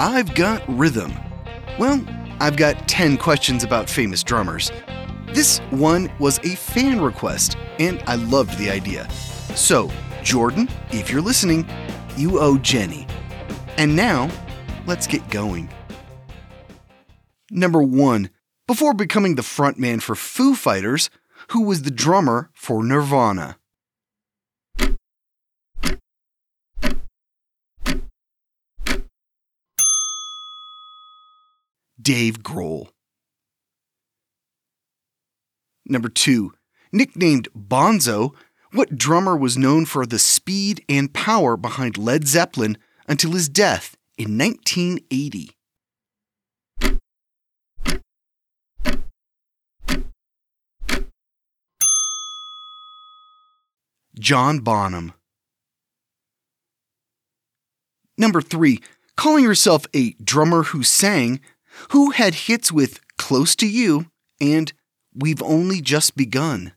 I've Got Rhythm. Well, I've got 10 questions about famous drummers. This one was a fan request, and I loved the idea. So, Jordan, if you're listening, you owe Jenny. And now, let's get going. Number one, before becoming the frontman for Foo Fighters, who was the drummer for Nirvana? Dave Grohl. Number two, nicknamed Bonzo, what drummer was known for the speed and power behind Led Zeppelin until his death in 1980? John Bonham. Number three, calling yourself a drummer who sang, who had hits with Close to You and We've Only Just Begun.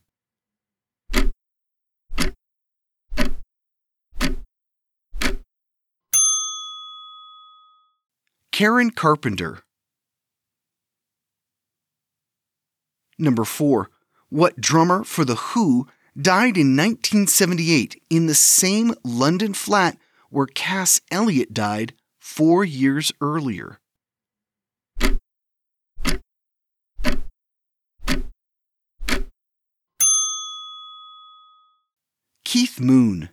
Karen Carpenter. Number 4. What drummer for The Who died in 1978 in the same London flat where Cass Elliot died four years earlier? Keith Moon.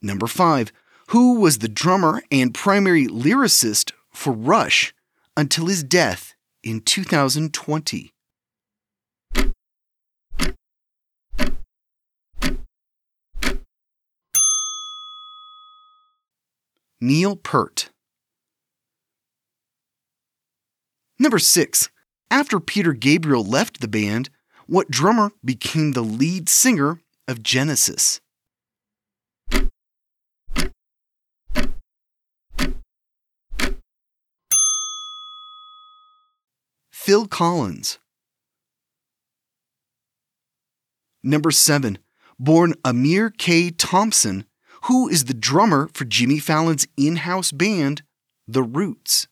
Number 5. Who was the drummer and primary lyricist for Rush until his death in 2020? Neil Peart. Number 6. After Peter Gabriel left the band, what drummer became the lead singer of Genesis? Phil Collins. Number 7. Born Ahmir K. Thompson, who is the drummer for Jimmy Fallon's in house band, The Roots.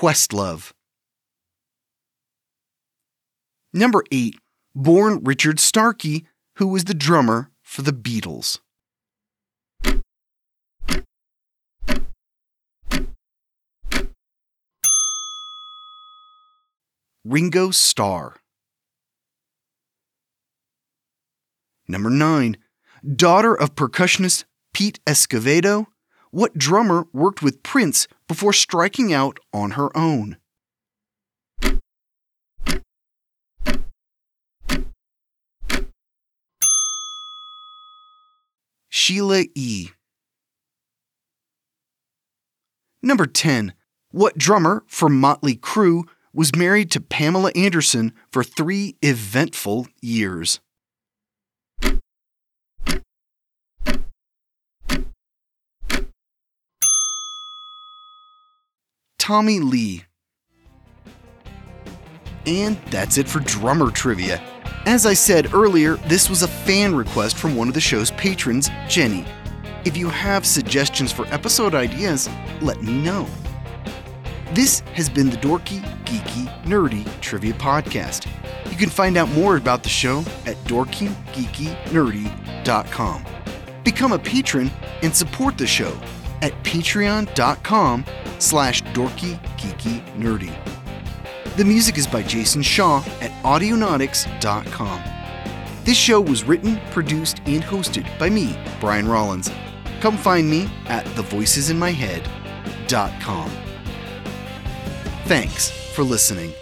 Questlove. Number 8. Born Richard Starkey, who was the drummer for the Beatles. Ringo Starr. Number 9. Daughter of percussionist Pete Escovedo, what drummer worked with Prince before striking out on her own? Sheila E. Number 10. What drummer for Motley Crue was married to Pamela Anderson for three eventful years? Tommy Lee. And that's it for drummer trivia. As I said earlier, this was a fan request from one of the show's patrons, Jenny. If you have suggestions for episode ideas, let me know. This has been the Dorky, Geeky, Nerdy Trivia Podcast. You can find out more about the show at dorkygeekynerdy.com. Become a patron and support the show at patreon.com slash dorkygeekynerdy. The music is by Jason Shaw at audionautix.com. This show was written, produced, and hosted by me, Brian Rollins. Come find me at thevoicesinmyhead.com. Thanks for listening.